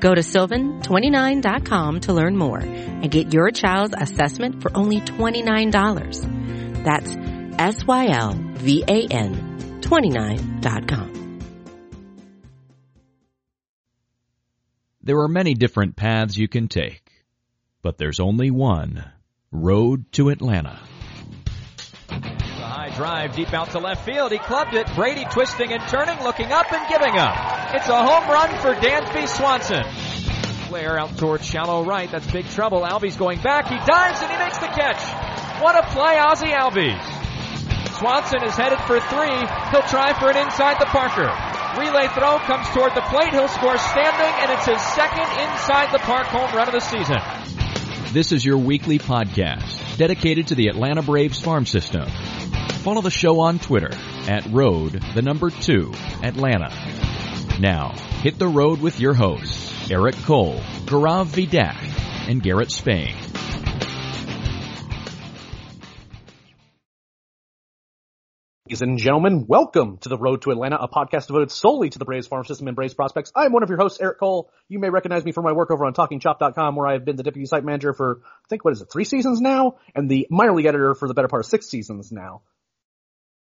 Go to sylvan29.com to learn more and get your child's assessment for only $29. That's S-Y-L-V-A-N 29.com. There are many different paths you can take, but there's only one road to Atlanta. Drive deep out to left field. He clubbed it. Brady twisting and turning, looking up and giving up. It's a home run for Dansby Swanson. Flair out towards shallow right. That's big trouble. Albies going back. He dives and he makes the catch. What a play, Ozzie Albies. Swanson is headed for three. He'll try for an inside the Parker. Relay throw comes toward the plate. He'll score standing, and it's his second inside the park home run of the season. This is your weekly podcast dedicated to the Atlanta Braves farm system. Follow the show on Twitter at road the number two Atlanta. Now hit the road with your hosts Eric Cole, Gaurav Vidak, and Garrett Spain. Ladies and gentlemen, welcome to the Road to Atlanta, a podcast devoted solely to the Braves farm system and Braves prospects. I'm one of your hosts, Eric Cole. You may recognize me from my work over on TalkingChop.com, where I've been the deputy site manager for, I think, what is it, three seasons now, and the minor league editor for the better part of six seasons now.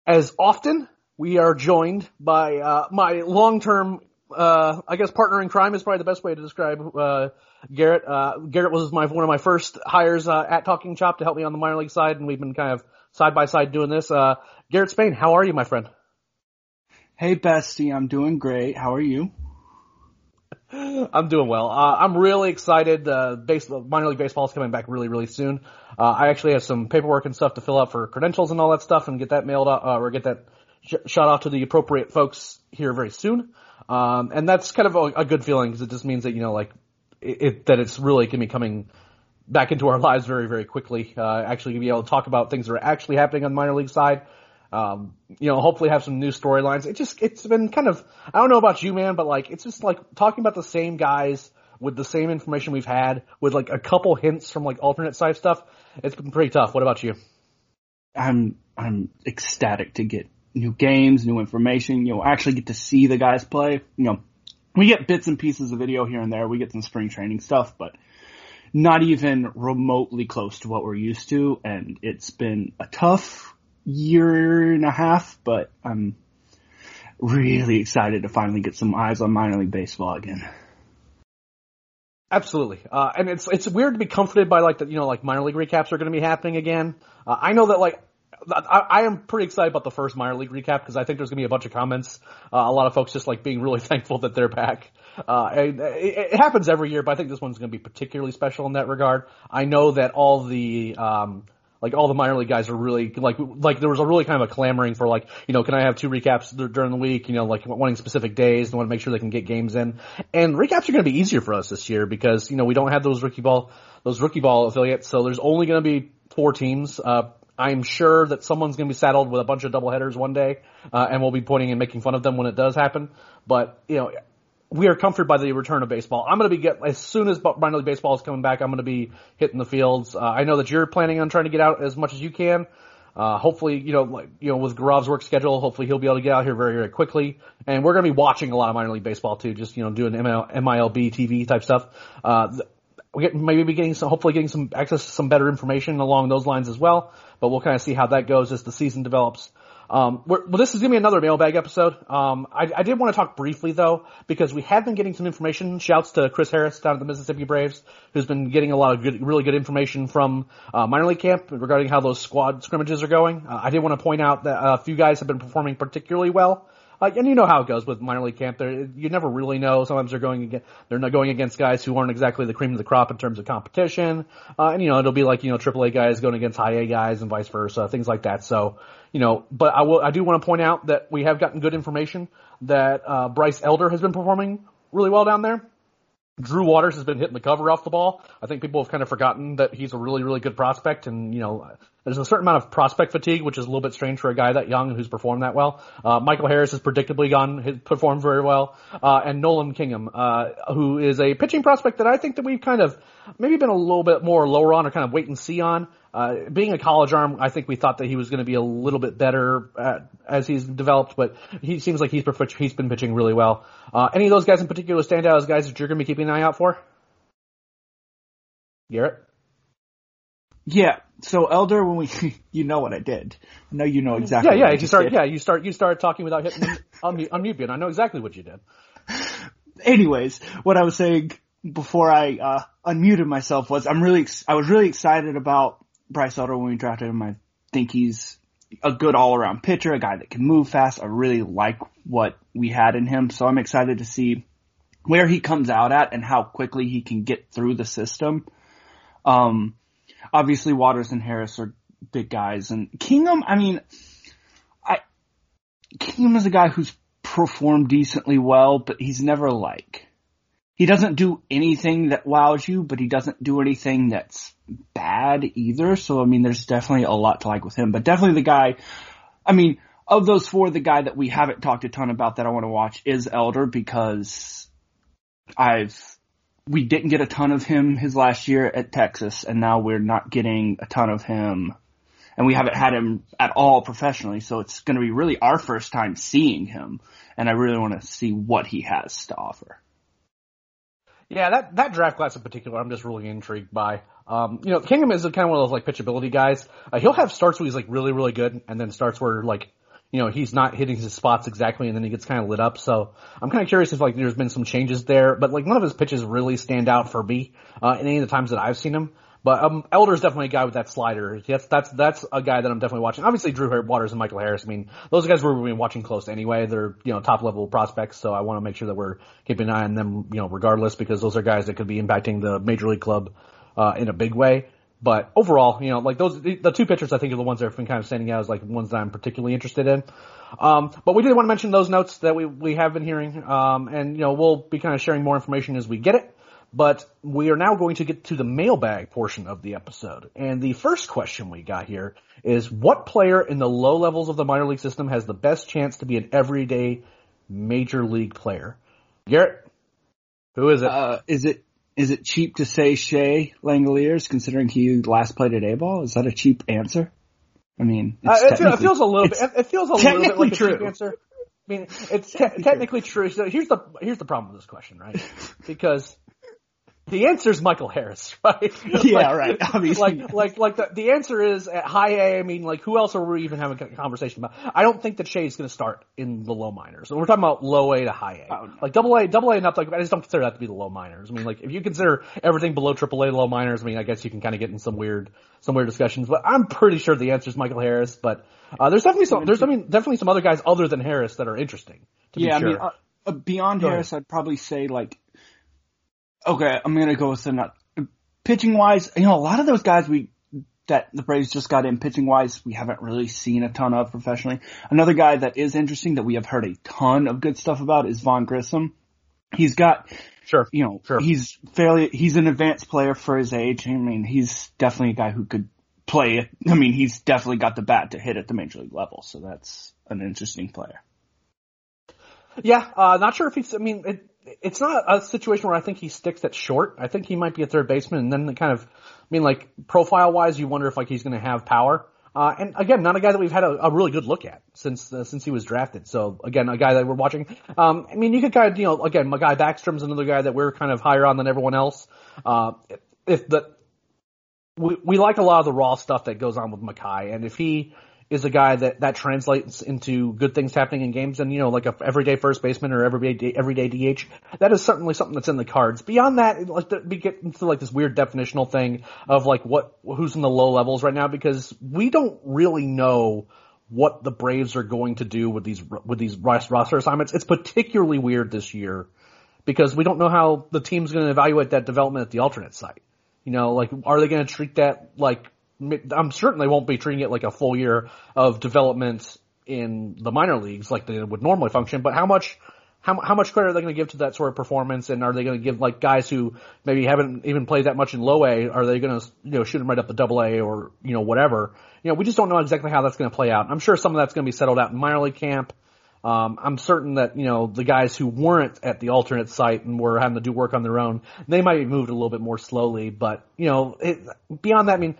As often, we are joined by uh, my long-term, uh, I guess, partner in crime is probably the best way to describe uh, Garrett. Uh, Garrett was my one of my first hires uh, at Talking Chop to help me on the minor league side, and we've been kind of side by side doing this. Uh, Garrett Spain, how are you, my friend? Hey, Bestie, I'm doing great. How are you? I'm doing well. Uh, I'm really excited. Uh, base, minor league baseball is coming back really, really soon. Uh, I actually have some paperwork and stuff to fill out for credentials and all that stuff, and get that mailed out uh, or get that sh- shot off to the appropriate folks here very soon. Um, and that's kind of a, a good feeling because it just means that you know, like, it, it that it's really going to be coming back into our lives very, very quickly. Uh, actually, be able to talk about things that are actually happening on the minor league side. Um, you know, hopefully have some new storylines. It just, it's been kind of, I don't know about you, man, but like, it's just like talking about the same guys with the same information we've had with like a couple hints from like alternate side stuff. It's been pretty tough. What about you? I'm I'm ecstatic to get new games, new information. You know, actually get to see the guys play. You know, we get bits and pieces of video here and there. We get some spring training stuff, but not even remotely close to what we're used to. And it's been a tough year and a half, but I'm really excited to finally get some eyes on minor league baseball again. Absolutely, uh, and it's it's weird to be comforted by like the you know like minor league recaps are going to be happening again. Uh, I know that like I, I am pretty excited about the first minor league recap because I think there's going to be a bunch of comments. Uh, a lot of folks just like being really thankful that they're back. Uh, it, it, happens every year, but I think this one's going to be particularly special in that regard. I know that all the um, like all the minor league guys are really like like there was a really kind of a clamoring for like you know can I have two recaps during the week you know like wanting specific days and want to make sure they can get games in and recaps are going to be easier for us this year because you know we don't have those rookie ball those rookie ball affiliates so there's only going to be four teams. Uh, I'm sure that someone's going to be saddled with a bunch of doubleheaders one day, uh, and we'll be pointing and making fun of them when it does happen. But you know, we are comforted by the return of baseball. I'm going to be get as soon as minor league baseball is coming back. I'm going to be hitting the fields. Uh, I know that you're planning on trying to get out as much as you can. Uh, hopefully, you know, like, you know, with Gaurav's work schedule, hopefully he'll be able to get out here very, very quickly. And we're going to be watching a lot of minor league baseball too, just, you know, doing ML, MILB TV type stuff. Uh, we get, maybe be getting some, hopefully getting some access to some better information along those lines as well. But we'll kind of see how that goes as the season develops. Um, well, this is gonna be another mailbag episode. Um, I, I, did want to talk briefly though, because we have been getting some information. Shouts to Chris Harris down at the Mississippi Braves, who's been getting a lot of good, really good information from uh, minor league camp regarding how those squad scrimmages are going. Uh, I did want to point out that a few guys have been performing particularly well. And you know how it goes with minor league camp. They're, you never really know. Sometimes they're going against, they're not going against guys who aren't exactly the cream of the crop in terms of competition. Uh, and you know, it'll be like, you know, AAA guys going against high A guys and vice versa, things like that. So, you know, but I will, I do want to point out that we have gotten good information that, uh, Bryce Elder has been performing really well down there. Drew Waters has been hitting the cover off the ball. I think people have kind of forgotten that he's a really, really good prospect, and you know, there's a certain amount of prospect fatigue, which is a little bit strange for a guy that young who's performed that well. Uh, Michael Harris has predictably gone, has performed very well, uh, and Nolan Kingham, uh, who is a pitching prospect that I think that we've kind of maybe been a little bit more lower on or kind of wait and see on. Uh, being a college arm, I think we thought that he was going to be a little bit better at, as he's developed, but he seems like he's he's been pitching really well. Uh, any of those guys in particular stand out as guys that you're going to be keeping an eye out for? Garrett. Yeah. So Elder, when we, you know what I did. I know you know exactly. Yeah, yeah. You start. Did. Yeah, you start. You started talking without hitting unmute, unmute button. I know exactly what you did. Anyways, what I was saying before I uh, unmuted myself was I'm really I was really excited about Bryce Elder when we drafted him. I think he's a good all around pitcher, a guy that can move fast. I really like what we had in him, so I'm excited to see where he comes out at and how quickly he can get through the system. Um, obviously Waters and Harris are big guys, and Kingham. I mean, I Kingham is a guy who's performed decently well, but he's never like he doesn't do anything that wows you, but he doesn't do anything that's bad either. So, I mean, there's definitely a lot to like with him, but definitely the guy, I mean, of those four, the guy that we haven't talked a ton about that I want to watch is Elder because I've, we didn't get a ton of him his last year at Texas and now we're not getting a ton of him and we haven't had him at all professionally. So it's going to be really our first time seeing him and I really want to see what he has to offer. Yeah, that, that draft class in particular, I'm just really intrigued by. Um, you know, Kingham is kind of one of those like pitchability guys. Uh, he'll have starts where he's like really, really good, and then starts where like, you know, he's not hitting his spots exactly, and then he gets kind of lit up. So I'm kind of curious if like there's been some changes there, but like none of his pitches really stand out for me uh, in any of the times that I've seen him. But um, Elder's definitely a guy with that slider. That's that's that's a guy that I'm definitely watching. Obviously, Drew Waters and Michael Harris. I mean, those guys we're been watching close anyway. They're you know top level prospects, so I want to make sure that we're keeping an eye on them. You know, regardless, because those are guys that could be impacting the major league club uh, in a big way. But overall, you know, like those the, two pitchers I think are the ones that have been kind of standing out as like ones that I'm particularly interested in. Um, but we did want to mention those notes that we we have been hearing, um, and you know we'll be kind of sharing more information as we get it. But we are now going to get to the mailbag portion of the episode. And the first question we got here is what player in the low levels of the minor league system has the best chance to be an everyday major league player? Garrett, who is it? Uh, is it is it cheap to say Shea Langeliers considering he last played at A ball? Is that a cheap answer? I mean, uh, it, it, feels a little bit. It feels a little bit like true. a cheap answer. I mean, it's te- technically true. So here's the here's the problem with this question, right? Because the answer is Michael Harris, right? Yeah, like, right. Obviously. Like, like, like the, the answer is at high A. I mean, like, who else are we even having a conversation about? I don't think that Shea's going to start in the low minors. We're talking about low A to high A. Oh, no. Like double A, double A enough. Like, I just don't consider that to be the low minors. I mean, like, if you consider everything below triple A low minors, I mean, I guess you can kind of get in some weird, some weird discussions. But I'm pretty sure the answer is Michael Harris. But uh, there's definitely some, there's I mean, definitely some other guys other than Harris that are interesting. yeah, sure. I mean, uh, uh, beyond Go Harris, ahead. I'd probably say like okay, I'm gonna go with the not pitching wise. You know, a lot of those guys we that the Braves just got in pitching wise, we haven't really seen a ton of professionally. Another guy that is interesting that we have heard a ton of good stuff about is Vaughn Grissom. He's got, sure, you know, sure. he's fairly, he's an advanced player for his age. I mean, he's definitely a guy who could play. I mean, he's definitely got the bat to hit at the major league level. So that's an interesting player. Yeah, uh, not sure if he's. I mean, it, it's not a situation where I think he sticks at short. I think he might be a third baseman, and then the kind of, I mean, like profile wise, you wonder if like he's going to have power. Uh, and again, not a guy that we've had a, a really good look at since uh, since he was drafted. So again, a guy that we're watching. Um, I mean, you could kind of, you know, again, my guy Backstrom's another guy that we're kind of higher on than everyone else. Uh, if the we we like a lot of the raw stuff that goes on with Mackay, and if he is a guy that that translates into good things happening in games and you know like a everyday first baseman or everyday everyday DH that is certainly something that's in the cards. Beyond that like we get into like this weird definitional thing of like what who's in the low levels right now because we don't really know what the Braves are going to do with these with these roster assignments. It's particularly weird this year because we don't know how the team's going to evaluate that development at the alternate site. You know like are they going to treat that like I'm certainly won't be treating it like a full year of development in the minor leagues like they would normally function, but how much, how how much credit are they going to give to that sort of performance, and are they going to give like guys who maybe haven't even played that much in low A, are they going to you know shoot them right up the double A or you know whatever? You know, we just don't know exactly how that's going to play out. I'm sure some of that's going to be settled out in minor league camp. Um, I'm certain that you know the guys who weren't at the alternate site and were having to do work on their own, they might be moved a little bit more slowly. But you know, it, beyond that, I mean,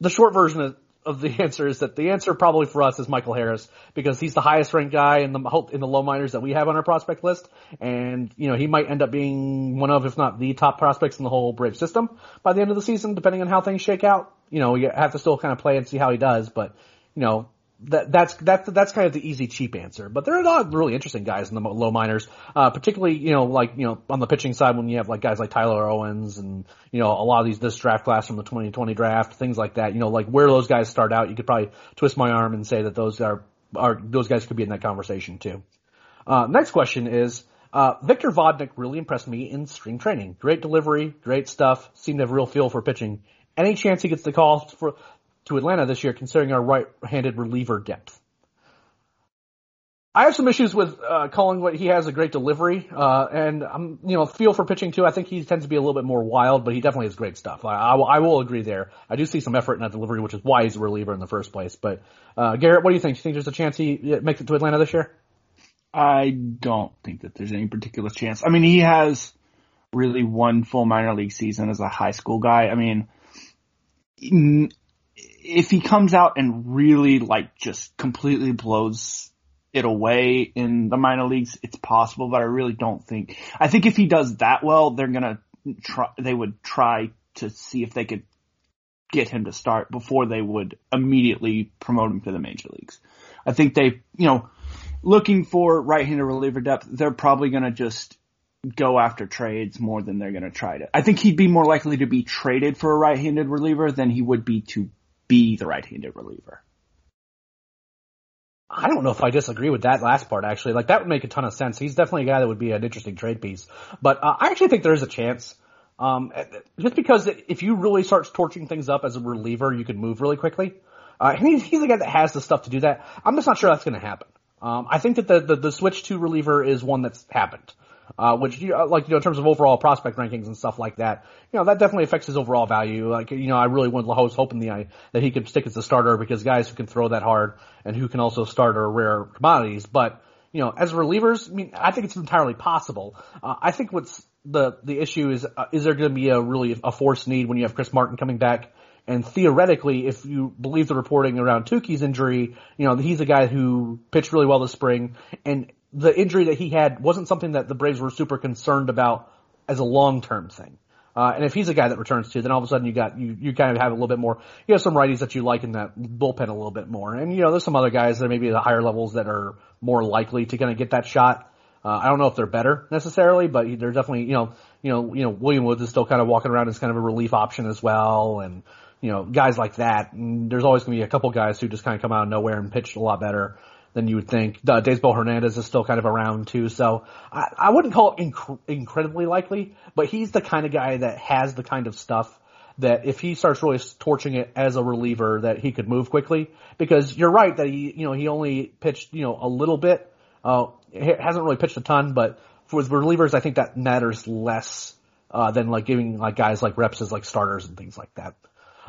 the short version of, of the answer is that the answer probably for us is Michael Harris because he's the highest ranked guy in the in the low minors that we have on our prospect list, and you know he might end up being one of, if not the top prospects in the whole Brave system by the end of the season, depending on how things shake out. You know, you have to still kind of play and see how he does, but you know that that's that's that's kind of the easy cheap answer. But there are a lot of really interesting guys in the low minors, uh, particularly you know like you know on the pitching side when you have like guys like Tyler Owens and you know a lot of these this draft class from the 2020 draft, things like that. You know like where those guys start out, you could probably twist my arm and say that those are are those guys could be in that conversation too. Uh, next question is. Uh, Victor Vodnik really impressed me in spring training. Great delivery, great stuff. Seemed to have real feel for pitching. Any chance he gets the call for to Atlanta this year, considering our right-handed reliever depth. I have some issues with uh, calling what he has a great delivery, uh, and I'm you know feel for pitching too. I think he tends to be a little bit more wild, but he definitely has great stuff. I, I, I will agree there. I do see some effort in that delivery, which is why he's a reliever in the first place. But uh, Garrett, what do you think? Do you think there's a chance he makes it to Atlanta this year? I don't think that there's any particular chance. I mean, he has really one full minor league season as a high school guy. I mean, if he comes out and really like just completely blows it away in the minor leagues, it's possible, but I really don't think. I think if he does that well, they're gonna try. They would try to see if they could get him to start before they would immediately promote him to the major leagues. I think they, you know, looking for right-handed reliever depth, they're probably gonna just go after trades more than they're gonna try to. I think he'd be more likely to be traded for a right-handed reliever than he would be to be the right-handed reliever. I don't know if I disagree with that last part actually. Like that would make a ton of sense. He's definitely a guy that would be an interesting trade piece. But uh, I actually think there is a chance. Um, just because if you really start torching things up as a reliever, you can move really quickly. Uh, and he's, he's the guy that has the stuff to do that. I'm just not sure that's going to happen. Um, I think that the, the, the switch to reliever is one that's happened uh, which you know, like you know in terms of overall prospect rankings and stuff like that, you know that definitely affects his overall value. Like you know, I really was hoping the that he could stick as a starter because guys who can throw that hard and who can also start are rare commodities. But you know, as relievers, I mean, I think it's entirely possible. Uh, I think what's the the issue is uh, is there going to be a really a force need when you have Chris Martin coming back? And theoretically, if you believe the reporting around Touki's injury, you know, he's a guy who pitched really well this spring. And the injury that he had wasn't something that the Braves were super concerned about as a long term thing. Uh, and if he's a guy that returns too, then all of a sudden you got you you kind of have a little bit more. You have some righties that you like in that bullpen a little bit more, and you know there's some other guys that maybe the higher levels that are more likely to kind of get that shot. Uh, I don't know if they're better necessarily, but they're definitely you know you know you know William Woods is still kind of walking around as kind of a relief option as well, and you know guys like that. And there's always going to be a couple guys who just kind of come out of nowhere and pitch a lot better than you would think. Uh, Daysbel Hernandez is still kind of around too, so I, I wouldn't call it inc- incredibly likely, but he's the kind of guy that has the kind of stuff that if he starts really torching it as a reliever, that he could move quickly. Because you're right that he, you know, he only pitched, you know, a little bit. Uh, hasn't really pitched a ton, but for relievers, I think that matters less uh, than like giving like guys like reps as like starters and things like that.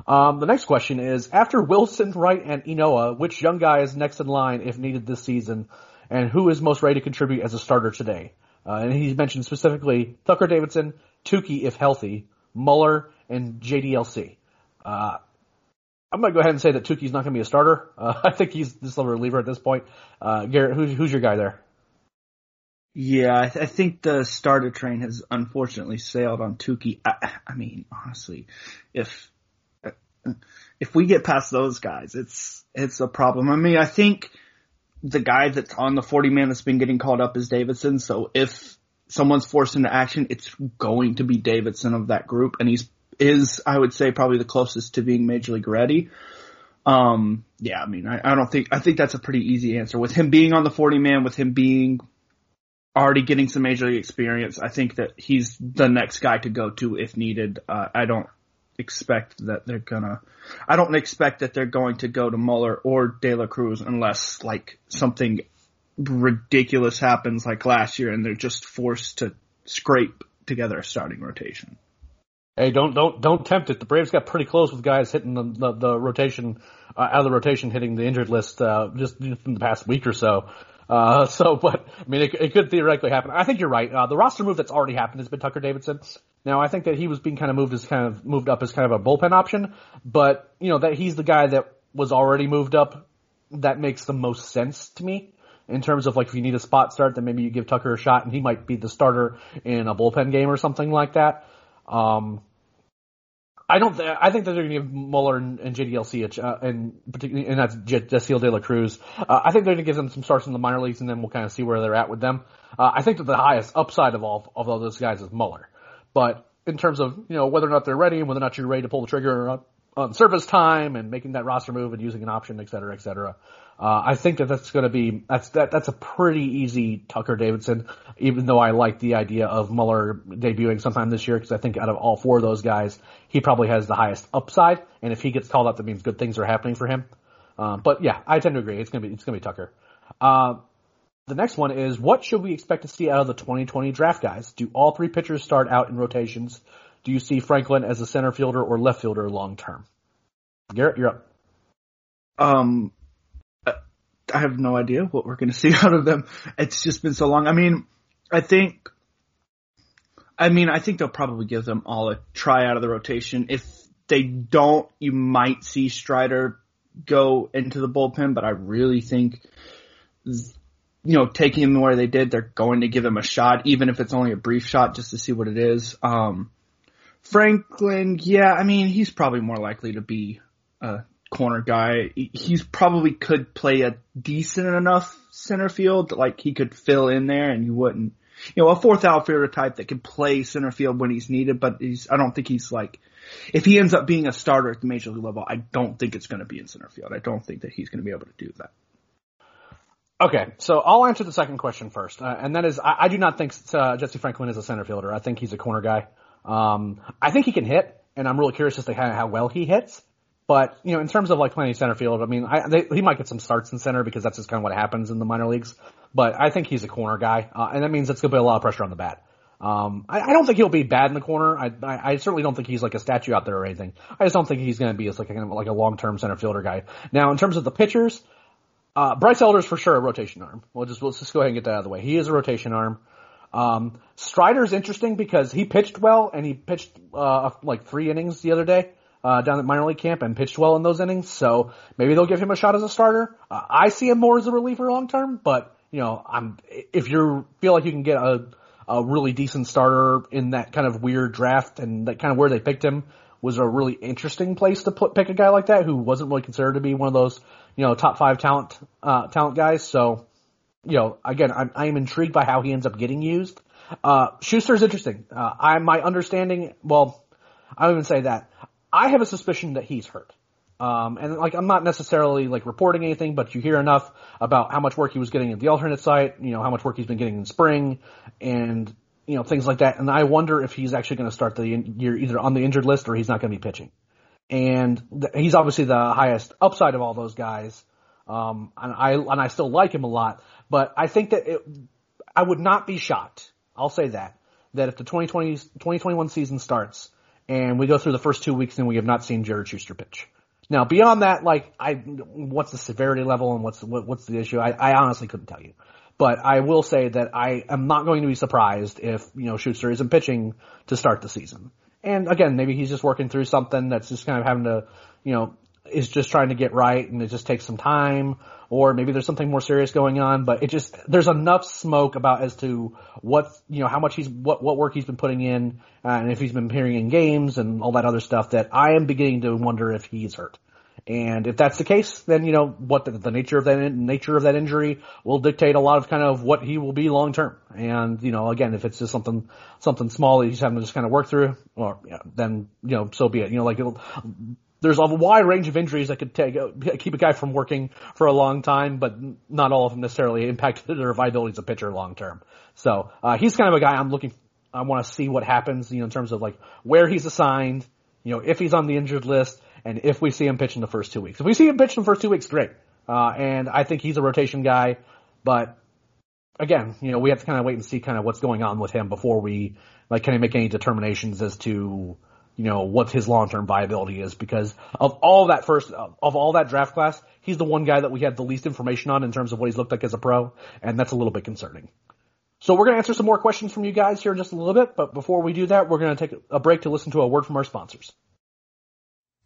Um, the next question is, after Wilson, Wright, and Ynoa, which young guy is next in line if needed this season, and who is most ready to contribute as a starter today? Uh, and he mentioned specifically Tucker Davidson, Touki if healthy, Muller, and JDLC. Uh, I'm gonna go ahead and say that Touki's not gonna be a starter. Uh, I think he's just a reliever at this point. Uh, Garrett, who's, who's your guy there? Yeah, I, th- I, think the starter train has unfortunately sailed on Touki. I, I mean, honestly, if if we get past those guys, it's it's a problem. I mean, I think the guy that's on the 40 man that's been getting called up is Davidson. So if someone's forced into action, it's going to be Davidson of that group, and he's is I would say probably the closest to being major league ready. Um, yeah, I mean, I, I don't think I think that's a pretty easy answer with him being on the 40 man, with him being already getting some major league experience. I think that he's the next guy to go to if needed. Uh, I don't expect that they're gonna. I don't expect that they're going to go to Muller or De La Cruz unless like something ridiculous happens like last year and they're just forced to scrape together a starting rotation. Hey, don't don't don't tempt it. The Braves got pretty close with guys hitting the the, the rotation uh, out of the rotation, hitting the injured list uh, just in the past week or so. Uh, so, but I mean, it, it, could theoretically happen. I think you're right. Uh, the roster move that's already happened has been Tucker Davidson. Now, I think that he was being kind of moved as kind of moved up as kind of a bullpen option, but you know that he's the guy that was already moved up. That makes the most sense to me in terms of like if you need a spot start, then maybe you give Tucker a shot and he might be the starter in a bullpen game or something like that. Um, I don't. Th- I think that they're going to give Muller and, and JDLC uh, and particularly and that's Jasseel De La Cruz. Uh, I think they're going to give them some starts in the minor leagues, and then we'll kind of see where they're at with them. Uh, I think that the highest upside of all of all those guys is Muller, but in terms of you know whether or not they're ready and whether or not you're ready to pull the trigger on, service time and making that roster move and using an option, et cetera, et cetera. Uh, I think that that's going to be that's that that's a pretty easy Tucker Davidson. Even though I like the idea of Muller debuting sometime this year, because I think out of all four of those guys, he probably has the highest upside. And if he gets called up, that means good things are happening for him. Um, but yeah, I tend to agree. It's gonna be it's gonna be Tucker. Uh, the next one is what should we expect to see out of the 2020 draft guys? Do all three pitchers start out in rotations? Do you see Franklin as a center fielder or left fielder long term? Garrett, you're up. Um, I have no idea what we're going to see out of them. It's just been so long. I mean, I think, I mean, I think they'll probably give them all a try out of the rotation. If they don't, you might see Strider go into the bullpen, but I really think, you know, taking him where they did, they're going to give him a shot, even if it's only a brief shot, just to see what it is. Um, Franklin, yeah, I mean, he's probably more likely to be a corner guy. He's probably could play a decent enough center field, like he could fill in there and you wouldn't, you know, a fourth outfielder type that could play center field when he's needed, but he's, I don't think he's like, if he ends up being a starter at the major league level, I don't think it's going to be in center field. I don't think that he's going to be able to do that. Okay, so I'll answer the second question first, uh, and that is I, I do not think uh, Jesse Franklin is a center fielder. I think he's a corner guy. Um, I think he can hit, and I'm really curious as to how, how well he hits. But you know, in terms of like playing center field, I mean, I, they, he might get some starts in center because that's just kind of what happens in the minor leagues. But I think he's a corner guy, uh, and that means it's going to be a lot of pressure on the bat. Um, I, I don't think he'll be bad in the corner. I, I, I certainly don't think he's like a statue out there or anything. I just don't think he's going to be as like a, like a long term center fielder guy. Now, in terms of the pitchers, uh, Bryce Elder's for sure a rotation arm. We'll just let's just go ahead and get that out of the way. He is a rotation arm. Um, Strider's interesting because he pitched well and he pitched uh, like three innings the other day uh, down at minor league camp and pitched well in those innings. So maybe they'll give him a shot as a starter. Uh, I see him more as a reliever long term, but you know, I'm if you feel like you can get a a really decent starter in that kind of weird draft and that kind of where they picked him was a really interesting place to put pick a guy like that who wasn't really considered to be one of those you know top five talent uh, talent guys. So you know, again, I'm I'm intrigued by how he ends up getting used. Uh, Shuster's interesting. Uh, I my understanding, well, I don't even say that. I have a suspicion that he's hurt. Um, and like, I'm not necessarily like reporting anything, but you hear enough about how much work he was getting at the alternate site, you know, how much work he's been getting in spring and, you know, things like that. And I wonder if he's actually going to start the year either on the injured list or he's not going to be pitching. And th- he's obviously the highest upside of all those guys. Um, and I, and I still like him a lot, but I think that it, I would not be shocked. I'll say that, that if the 2020, 2021 season starts, and we go through the first two weeks and we have not seen Jared Shuster pitch. Now, beyond that, like, I, what's the severity level and what's, what, what's the issue? I, I honestly couldn't tell you. But I will say that I am not going to be surprised if, you know, Shuster isn't pitching to start the season. And again, maybe he's just working through something that's just kind of having to, you know, is just trying to get right and it just takes some time or maybe there's something more serious going on, but it just, there's enough smoke about as to what, you know, how much he's, what, what work he's been putting in, uh, and if he's been appearing in games and all that other stuff that I am beginning to wonder if he's hurt. And if that's the case, then, you know, what the, the nature of that, nature of that injury will dictate a lot of kind of what he will be long term. And, you know, again, if it's just something, something small that he's having to just kind of work through, or, yeah, then, you know, so be it. You know, like it'll, there's a wide range of injuries that could take, keep a guy from working for a long time, but not all of them necessarily impact their viability as a pitcher long term. So uh, he's kind of a guy I'm looking. I want to see what happens, you know, in terms of like where he's assigned, you know, if he's on the injured list, and if we see him pitch in the first two weeks. If we see him pitch in the first two weeks, great. Uh, and I think he's a rotation guy, but again, you know, we have to kind of wait and see kind of what's going on with him before we like kind of make any determinations as to you know what his long term viability is because of all that first of all that draft class, he's the one guy that we have the least information on in terms of what he's looked like as a pro, and that's a little bit concerning. So we're going to answer some more questions from you guys here in just a little bit, but before we do that, we're going to take a break to listen to a word from our sponsors.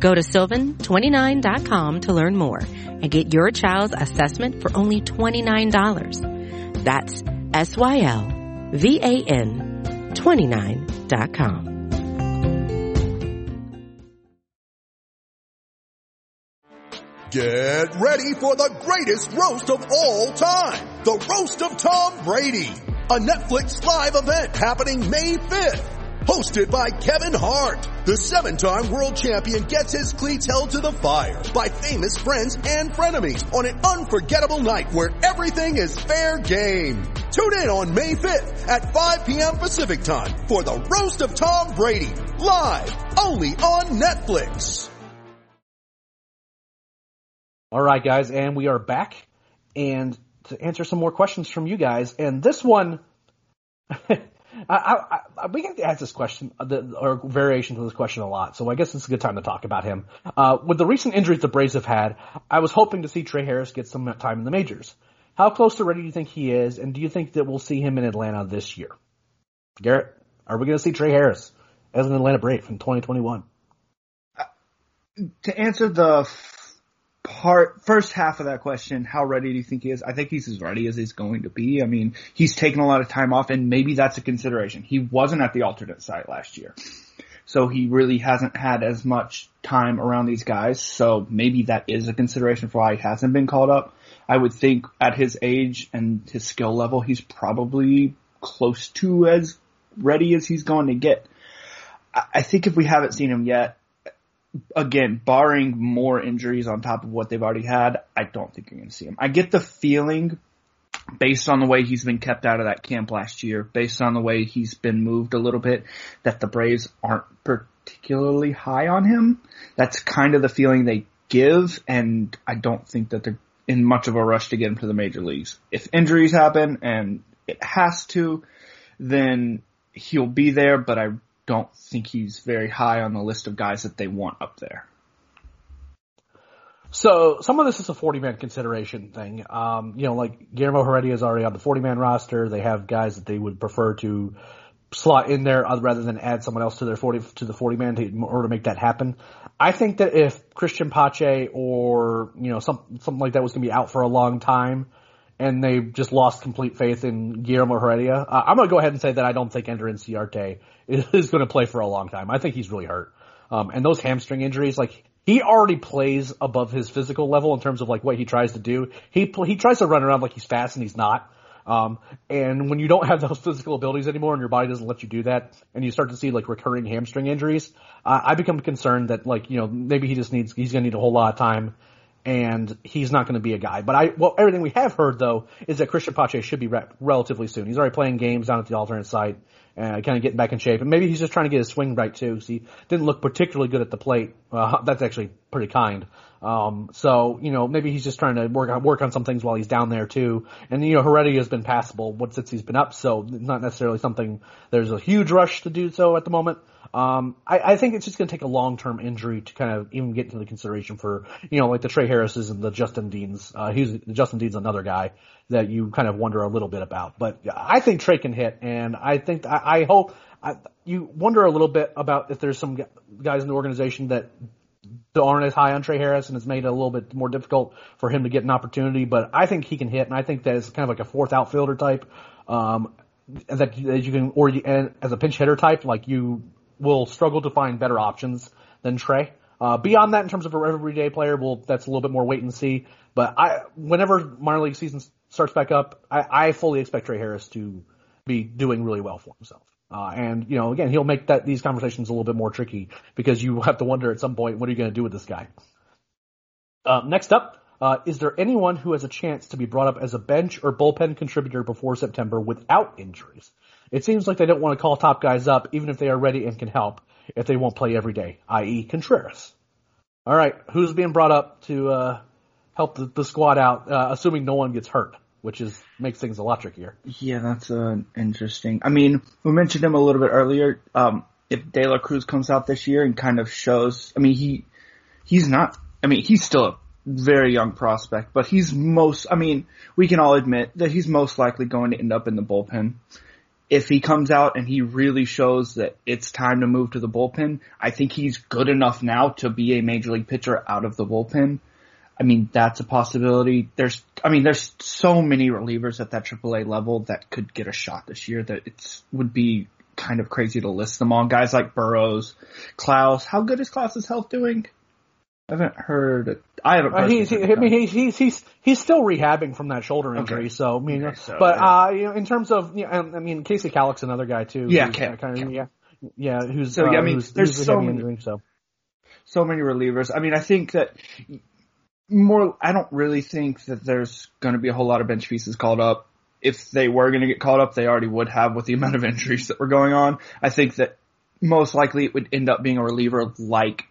Go to sylvan29.com to learn more and get your child's assessment for only $29. That's S-Y-L-V-A-N 29.com. Get ready for the greatest roast of all time. The Roast of Tom Brady. A Netflix live event happening May 5th. Hosted by Kevin Hart. The seven-time world champion gets his cleats held to the fire by famous friends and frenemies on an unforgettable night where everything is fair game. Tune in on May 5th at 5 p.m. Pacific time for the Roast of Tom Brady. Live only on Netflix. All right, guys, and we are back and to answer some more questions from you guys. And this one, I, I, I, we get to ask this question uh, or variations of this question a lot, so I guess it's a good time to talk about him. Uh, with the recent injuries the Braves have had, I was hoping to see Trey Harris get some time in the majors. How close to ready do you think he is, and do you think that we'll see him in Atlanta this year? Garrett, are we going to see Trey Harris as an Atlanta Brave in 2021? Uh, to answer the part first half of that question, how ready do you think he is? I think he's as ready as he's going to be. I mean, he's taken a lot of time off and maybe that's a consideration. He wasn't at the alternate site last year. So he really hasn't had as much time around these guys. So maybe that is a consideration for why he hasn't been called up. I would think at his age and his skill level, he's probably close to as ready as he's going to get. I think if we haven't seen him yet, again, barring more injuries on top of what they've already had, I don't think you're going to see him. I get the feeling based on the way he's been kept out of that camp last year, based on the way he's been moved a little bit, that the Braves aren't particularly high on him. That's kind of the feeling they give, and I don't think that they're in much of a rush to get him to the major leagues. If injuries happen, and it has to, then he'll be there, but I don't think he's very high on the list of guys that they want up there. So some of this is a 40 man consideration thing. Um, you know, like Guillermo Heredia is already on the 40 man roster. They have guys that they would prefer to slot in there rather than add someone else to their 40 to the 40 man in order to make that happen. I think that if Cristian Pache or you know some something like that was going to be out for a long time, and they just lost complete faith in Guillermo Heredia. Uh, I'm going to go ahead and say that I don't think Ender Inciarte is going to play for a long time. I think he's really hurt. Um, and those hamstring injuries, like he already plays above his physical level in terms of like what he tries to do. He he tries to run around like he's fast and he's not. Um, and when you don't have those physical abilities anymore and your body doesn't let you do that, and you start to see like recurring hamstring injuries, uh, I become concerned that like you know maybe he just needs he's going to need a whole lot of time and he's not going to be a guy. But I, well, everything we have heard though is that Cristian Pache should be re- relatively soon. He's already playing games down at the alternate site and kind of getting back in shape. And maybe he's just trying to get his swing right too. because he didn't look particularly good at the plate. Uh, that's actually pretty kind. Um, so, you know, maybe he's just trying to work on, work on some things while he's down there too. And, you know, Heredia has been passable since he's been up, so not necessarily something there's a huge rush to do so at the moment. Um, I, I think it's just going to take a long-term injury to kind of even get into the consideration for, you know, like the Trey Harrises and the Justin Deans. Uh, he's, Justin Dean's another guy that you kind of wonder a little bit about. But I think Trey can hit, and I think I, I hope I, you wonder a little bit about if there's some guys in the organization that aren't as high on Trey Harris and it's made it a little bit more difficult for him to get an opportunity. But I think he can hit, and I think that is kind of like a fourth outfielder type. Um, that, that you can, or you, and as a pinch hitter type, like you will struggle to find better options than Trey. Uh, beyond that, in terms of a everyday player, well, that's a little bit more wait and see. But I, whenever minor league season starts back up, I, I fully expect Trey Harris to be doing really well for himself. Uh, and you know, again, he'll make that these conversations a little bit more tricky because you have to wonder at some point, what are you going to do with this guy? Uh, next up, uh, is there anyone who has a chance to be brought up as a bench or bullpen contributor before September without injuries? It seems like they don't want to call top guys up, even if they are ready and can help, if they won't play every day, i.e. Contreras. All right, who's being brought up to uh, help the, the squad out, uh, assuming no one gets hurt? Which is makes things a lot trickier. Yeah, that's uh, interesting. I mean, we mentioned him a little bit earlier. Um, if De La Cruz comes out this year and kind of shows, I mean, he he's not. I mean, he's still a very young prospect, but he's most. I mean, we can all admit that he's most likely going to end up in the bullpen. If he comes out and he really shows that it's time to move to the bullpen, I think he's good enough now to be a major league pitcher out of the bullpen. I mean, that's a possibility. There's, I mean, there's so many relievers at that AAA level that could get a shot this year that it would be kind of crazy to list them all. Guys like Burrows, Klaus. How good is Klaus's health doing? I haven't heard. I haven't. Uh, he's, he, I mean, he's he's he's he's still rehabbing from that shoulder injury. Okay. So I mean, okay, so, but yeah. uh, you know, in terms of, you know, I mean, Kasey Kalich's another guy too. Yeah, kind of, yeah, yeah. Who's so? Uh, I mean, who's, there's so many, injury, so so many relievers. I mean, I think that more, I don't really think that there's going to be a whole lot of bench pieces called up. If they were going to get called up, they already would have with the amount of injuries that were going on. I think that most likely it would end up being a reliever like,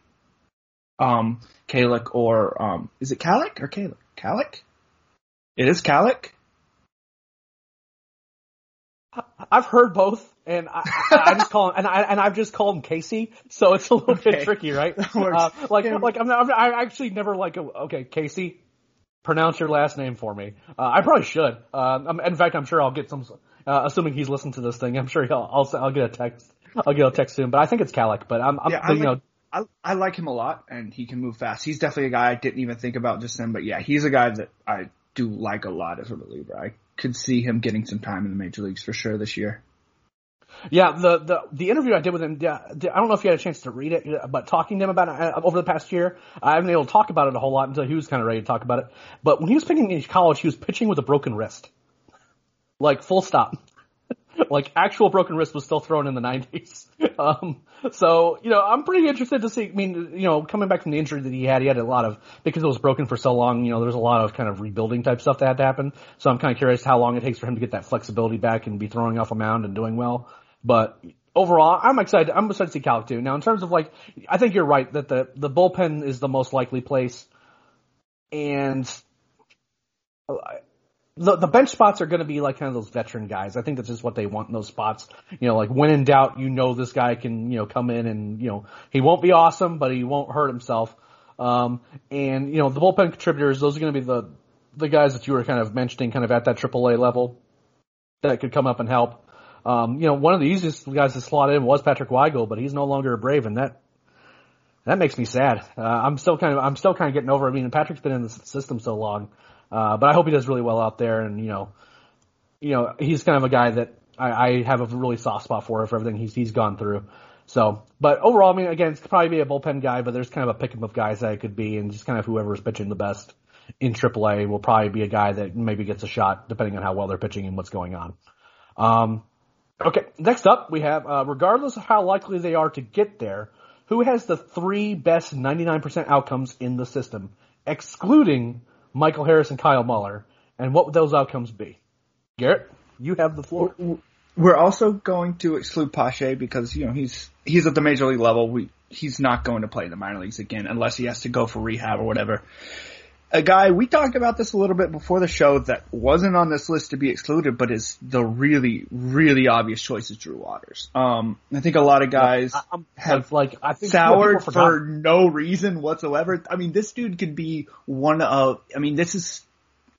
um, Kalich or, um, is it Kalich or Kalich? Kalich? It is Kalich? I've heard both, and I, I just call him, and I and I've just called him Kasey, so it's a little okay. bit tricky, right? Uh, like yeah. like I'm, I'm, I actually never like okay Kasey, pronounce your last name for me. Uh, I probably should. Uh, in fact, I'm sure I'll get some. Uh, assuming he's listened to this thing, I'm sure he'll. I'll I'll get a text. I'll get a text soon, but I think it's Kalich. But I'm, I'm yeah, but, you like, know. I, I like him a lot, and he can move fast. He's definitely a guy I didn't even think about just then, but yeah, he's a guy that I do like a lot as a reliever. I could see him getting some time in the major leagues for sure this year. Yeah, the, the the interview I did with him, yeah, I don't know if you had a chance to read it, but talking to him about it uh, over the past year, I haven't been able to talk about it a whole lot until he was kind of ready to talk about it. But when he was pitching in college, he was pitching with a broken wrist, like full stop. Like actual broken wrist was still thrown in the 90s. Um, so, you know, I'm pretty interested to see, I mean, you know, coming back from the injury that he had, he had a lot of, because it was broken for so long, you know, there's a lot of kind of rebuilding type stuff that had to happen. So I'm kind of curious how long it takes for him to get that flexibility back and be throwing off a mound and doing well. But overall, I'm excited. I'm excited to see Kalich too. Now, in terms of like, I think you're right that the, the bullpen is the most likely place. And the the bench spots are going to be like kind of those veteran guys. I think that's just what they want in those spots. You know, like when in doubt, you know this guy can you know come in and you know he won't be awesome, but he won't hurt himself. Um, and you know the bullpen contributors, those are going to be the the guys that you were kind of mentioning, kind of at that AAA level that could come up and help. Um, you know, one of the easiest guys to slot in was Patrick Weigel, but he's no longer a Brave, and that that makes me sad. Uh, I'm still kind of I'm still kind of getting over. I mean, Patrick's been in the system so long uh, but I hope he does really well out there. And you know, you know, he's kind of a guy that I, I have a really soft spot for for everything he's he's gone through. So, but overall, I mean, again, it's probably be a bullpen guy, but there's kind of a pick of guys that it could be, and just kind of whoever's pitching the best in AAA will probably be a guy that maybe gets a shot, depending on how well they're pitching and what's going on. Um, okay, next up we have, uh, regardless of how likely they are to get there, who has the three best 99% outcomes in the system, excluding Michael Harris and Kyle Muller, and what would those outcomes be? Garrett, you have the floor. We're also going to exclude Pache because you know he's he's at the major league level. We he's not going to play the minor leagues again unless he has to go for rehab or whatever. A guy we talked about this a little bit before the show that wasn't on this list to be excluded, but is the really really obvious choice is Drew Waters. Um, I think a lot of guys I'm, have like I think soured for no reason whatsoever. I mean, this dude could be one of. I mean, this is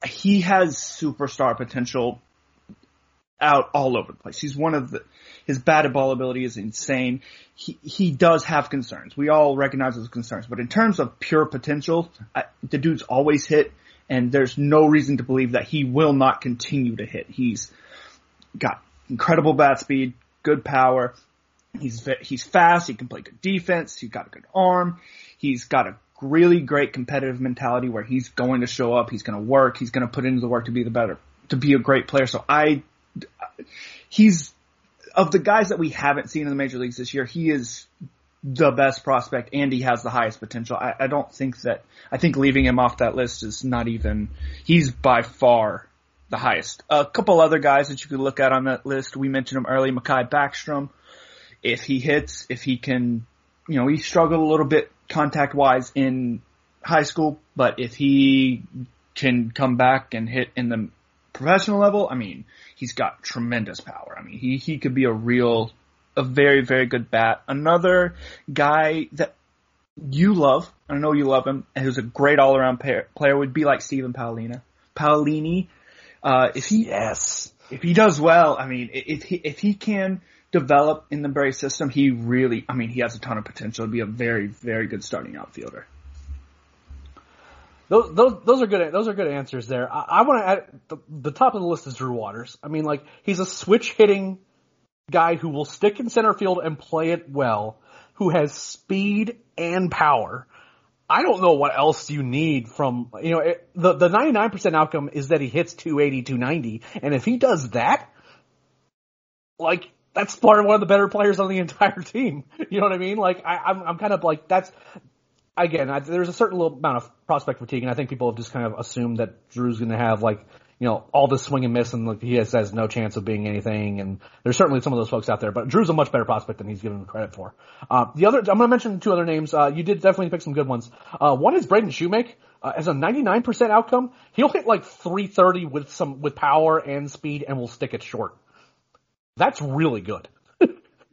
he has superstar potential out all over the place. He's one of the his batted ball ability is insane. He he does have concerns. We all recognize those concerns, but in terms of pure potential, I, the dude's always hit, and there's no reason to believe that he will not continue to hit. He's got incredible bat speed, good power. He's he's fast. He can play good defense. He's got a good arm. He's got a really great competitive mentality where he's going to show up. He's going to work. He's going to put into the work to be the better, to be a great player. So I, he's of the guys that we haven't seen in the major leagues this year. He is the best prospect and he has the highest potential. I, I don't think that, I think leaving him off that list is not even, he's by far the highest. A couple other guys that you could look at on that list. We mentioned him early, Mahki Backstrom. If he hits, if he can, you know, he struggled a little bit contact wise in high school, but if he can come back and hit in the professional level, I mean, he's got tremendous power. I mean, he, he could be a real, a very, very good bat. Another guy that you love, I know you love him, and who's a great all around player would be like Stephen Paulina. Paolini, uh, if he, yes, if he does well, I mean, if he, if he can develop in the Braves system, he really, I mean, he has a ton of potential to be a very, very good starting outfielder. Those, those, are good. Those are good answers there. I, I want to add the, the top of the list is Drew Waters. I mean, like he's a switch hitting guy who will stick in center field and play it well, who has speed and power. I don't know what else you need from, you know, it, the, the 99% outcome is that he hits 280, 290. And if he does that, like, that's part of one of the better players on the entire team. You know what I mean? Like, I, I'm, I'm kind of like, that's, again, I, there's a certain little amount of prospect fatigue, and I think people have just kind of assumed that Drew's going to have like, you know, all this swing and miss, and like he has, has no chance of being anything. And there's certainly some of those folks out there, but Drew's a much better prospect than he's given credit for. Uh, the other, I'm going to mention two other names. Uh, you did definitely pick some good ones. Uh, one is Braden Shewmake. Uh, as a 99% outcome, he'll hit like 330 with some with power and speed, and will stick it short. That's really good.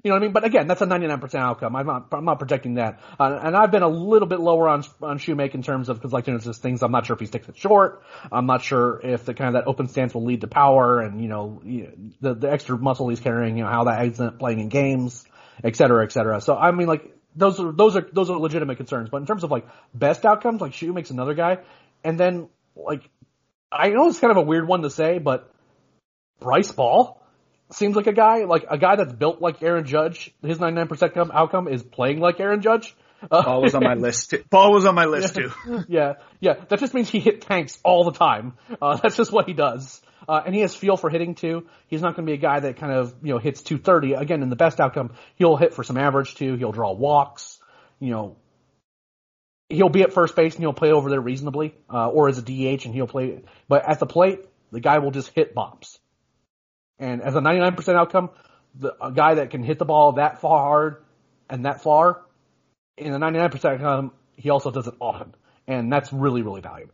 You know what I mean? But again, that's a 99% outcome. I'm not, I'm not projecting that. Uh, and I've been a little bit lower on, on Shewmake in terms of, cause like, there's just things I'm not sure if he sticks it short. I'm not sure if the kind of that open stance will lead to power and, you know, the, the extra muscle he's carrying, you know, how that isn't playing in games, et cetera, et cetera. So, I mean, like, those are, those are, those are legitimate concerns. But in terms of like best outcomes, like Shewmake's another guy. And then, like, I know it's kind of a weird one to say, but Bryce Ball, seems like a guy, like a guy that's built like Aaron Judge. His 99% outcome is playing like Aaron Judge. Uh, Ball was on my list. Too. Paul was on my list yeah, too. Yeah, yeah. That just means he hit tanks all the time. Uh, that's just what he does. Uh, and he has feel for hitting too. He's not going to be a guy that kind of, you know, hits 230. Again, in the best outcome, he'll hit for some average too. He'll draw walks. You know, he'll be at first base and he'll play over there reasonably, uh, or as a DH and he'll play, but at the plate, the guy will just hit bombs. And as a 99% outcome, the, a guy that can hit the ball that far hard and that far, in a 99% outcome, he also does it often. And that's really, really valuable.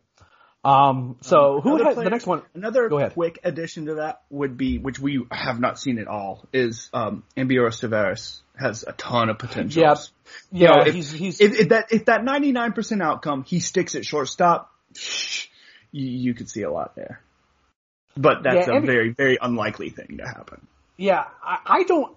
Um, so um, who has player, the next one? Another quick addition to that would be, which we have not seen at all, is um, Ambioris Tavarez has a ton of potential. Yeah, yeah. You know, if, he's, he's if, if, that if that 99% outcome, he sticks at shortstop, you, you could see a lot there. But that's yeah, a very, very unlikely thing to happen. Yeah, I, I don't.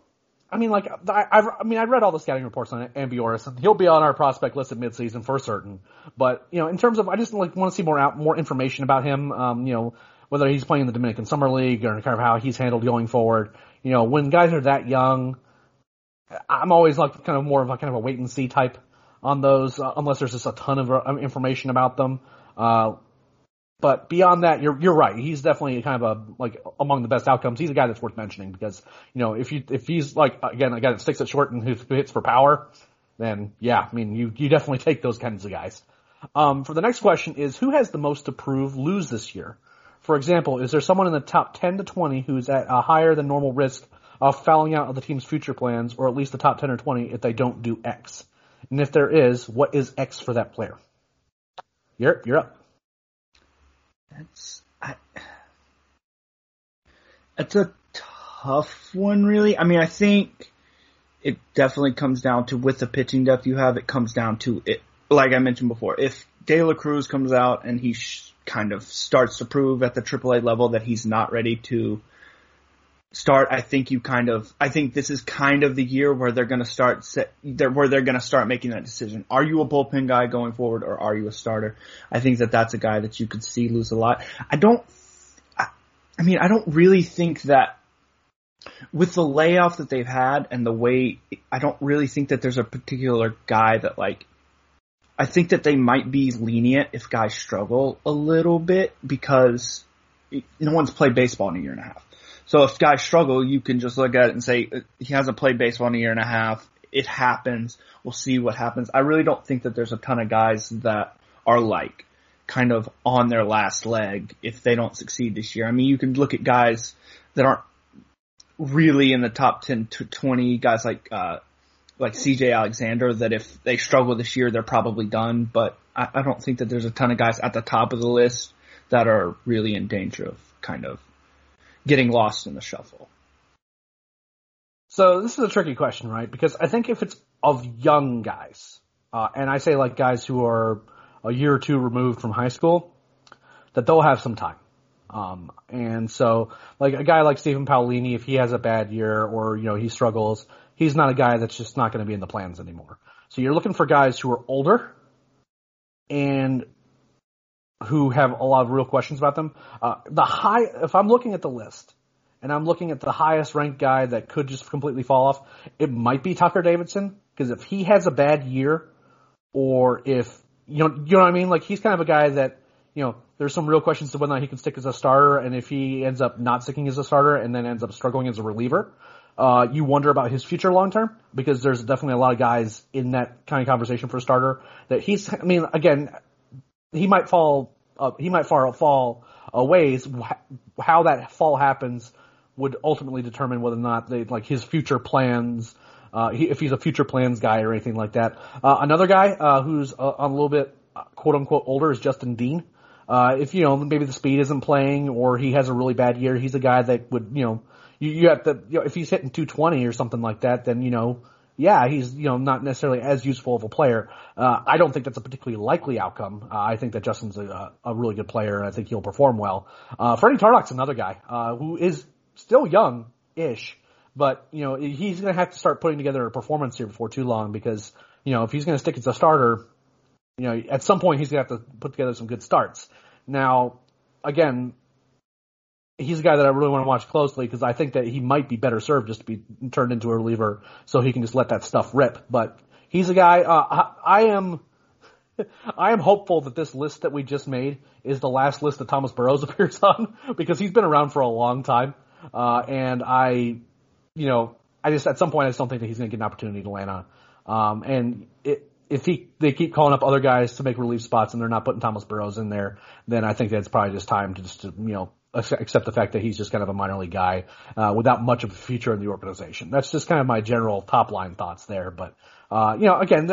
I mean, like, I, I've, I mean, I read all the scouting reports on Ambioris, and he'll be on our prospect list at midseason for certain. But you know, in terms of, I just like want to see more out, more information about him. Um, you know, whether he's playing in the Dominican Summer League or kind of how he's handled going forward. You know, when guys are that young, I'm always like kind of more of a kind of a wait and see type on those, uh, unless there's just a ton of uh, information about them. Uh, but beyond that, you're you're right. He's definitely kind of a like among the best outcomes. He's a guy that's worth mentioning because you know if you if he's like again a guy that sticks it short and who hits for power, then yeah, I mean you you definitely take those kinds of guys. Um, for the next question is who has the most to prove lose this year? For example, is there someone in the top 10 to 20 who's at a higher than normal risk of fouling out of the team's future plans, or at least the top 10 or 20 if they don't do X? And if there is, what is X for that player? You're, you're up. That's I, it's a tough one, really. I mean, I think it definitely comes down to with the pitching depth you have. It comes down to it, like I mentioned before. If De La Cruz comes out and he sh- kind of starts to prove at the AAA level that he's not ready to start, I think you kind of, I think this is kind of the year where they're going to start set, where they're going to start making that decision. Are you a bullpen guy going forward or are you a starter? I think that that's a guy that you could see lose a lot. I don't, I, I mean, I don't really think that with the layoff that they've had and the way, I don't really think that there's a particular guy that like, I think that they might be lenient if guys struggle a little bit because no one's played baseball in a year and a half. So if guys struggle, you can just look at it and say he hasn't played baseball in a year and a half. It happens. We'll see what happens. I really don't think that there's a ton of guys that are like kind of on their last leg if they don't succeed this year. I mean, you can look at guys that aren't really in the top 10 to 20 guys like, uh, like CJ Alexander that if they struggle this year, they're probably done. But I, I don't think that there's a ton of guys at the top of the list that are really in danger of kind of getting lost in the shuffle. So this is a tricky question, right? Because I think if it's of young guys, uh, and I say like guys who are a year or two removed from high school, that they'll have some time. Um, and so like a guy like Stephen Paolini, if he has a bad year or, you know, he struggles, he's not a guy that's just not going to be in the plans anymore. So you're looking for guys who are older and who have a lot of real questions about them. Uh, the high, if I'm looking at the list and I'm looking at the highest ranked guy that could just completely fall off, it might be Tucker Davidson because if he has a bad year, or if you know, you know what I mean, like he's kind of a guy that you know there's some real questions to whether or not he can stick as a starter, and if he ends up not sticking as a starter and then ends up struggling as a reliever. Uh, you wonder about his future long term because there's definitely a lot of guys in that kind of conversation for a starter that he's, I mean, again, he might fall uh, he might fall fall a ways. How that fall happens would ultimately determine whether or not they like his future plans. Uh, he, if he's a future plans guy or anything like that. Uh, another guy uh, who's uh, a little bit uh, quote unquote older is Justin Dean. Uh, if you know maybe the speed isn't playing or he has a really bad year, he's a guy that would you know you, you have to you know, if he's hitting 220 or something like that, then you know yeah, he's you know not necessarily as useful of a player. Uh, I don't think that's a particularly likely outcome. Uh, I think that Justin's a, a really good player, and I think he'll perform well. Uh, Freddie Tarnok's another guy uh, who is still young-ish, but you know he's going to have to start putting together a performance here before too long because you know if he's going to stick as a starter, you know at some point he's going to have to put together some good starts. Now, again, he's a guy that I really want to watch closely because I think that he might be better served just to be turned into a reliever so he can just let that stuff rip. But he's a guy, uh, I, I am, I am hopeful that this list that we just made is the last list that Thomas Burrows appears on because he's been around for a long time. Uh, and I, you know, I just, at some point I just don't think that he's going to get an opportunity to land on. Um, and it, if he they keep calling up other guys to make relief spots and they're not putting Thomas Burrows in there, then I think that it's probably just time to just to, you know except the fact that he's just kind of a minor league guy uh, without much of a future in the organization. That's just kind of my general top line thoughts there. But uh, you know, again,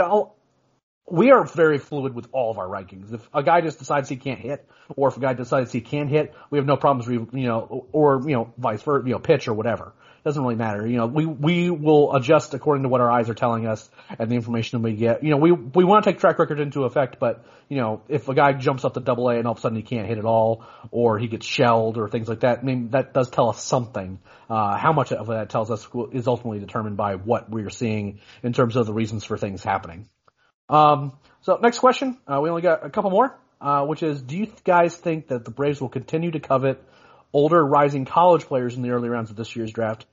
we are very fluid with all of our rankings. If a guy just decides he can't hit, or if a guy decides he can hit, we have no problems. You know, or you know, vice versa, you know, pitch or whatever doesn't really matter. You know, we, we will adjust according to what our eyes are telling us and the information we get. You know, we, we want to take track record into effect, but, you know, if a guy jumps up to double A and all of a sudden he can't hit at all, or he gets shelled or things like that, I mean, that does tell us something. Uh, how much of that tells us is ultimately determined by what we're seeing in terms of the reasons for things happening. Um, so next question, uh, we only got a couple more, uh, which is, do you guys think that the Braves will continue to covet older rising college players in the early rounds of this year's draft?